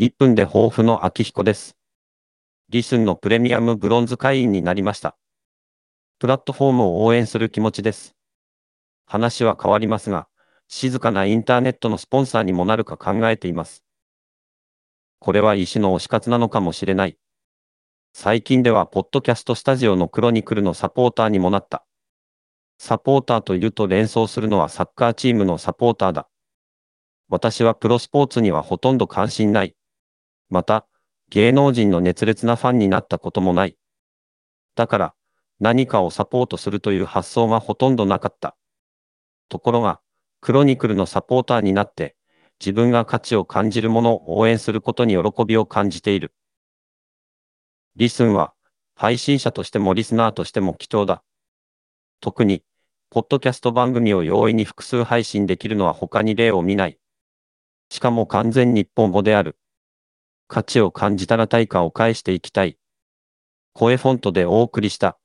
1分で抱負の秋彦です。リスンのプレミアムブロンズ会員になりました。プラットフォームを応援する気持ちです。話は変わりますが、静かなインターネットのスポンサーにもなるか考えています。これは一種の推し活なのかもしれない。最近では、ポッドキャストスタジオのクロニクルのサポーターにもなった。サポーターというと連想するのはサッカーチームのサポーターだ。私はプロスポーツにはほとんど関心ない。また、芸能人の熱烈なファンになったこともない。だから、何かをサポートするという発想がほとんどなかった。ところが、クロニクルのサポーターになって、自分が価値を感じるものを応援することに喜びを感じている。リスンは、配信者としてもリスナーとしても貴重だ。特に、ポッドキャスト番組を容易に複数配信できるのは他に例を見ない。しかも完全日本語である。価値を感じたら対価を返していきたい。声フォントでお送りした。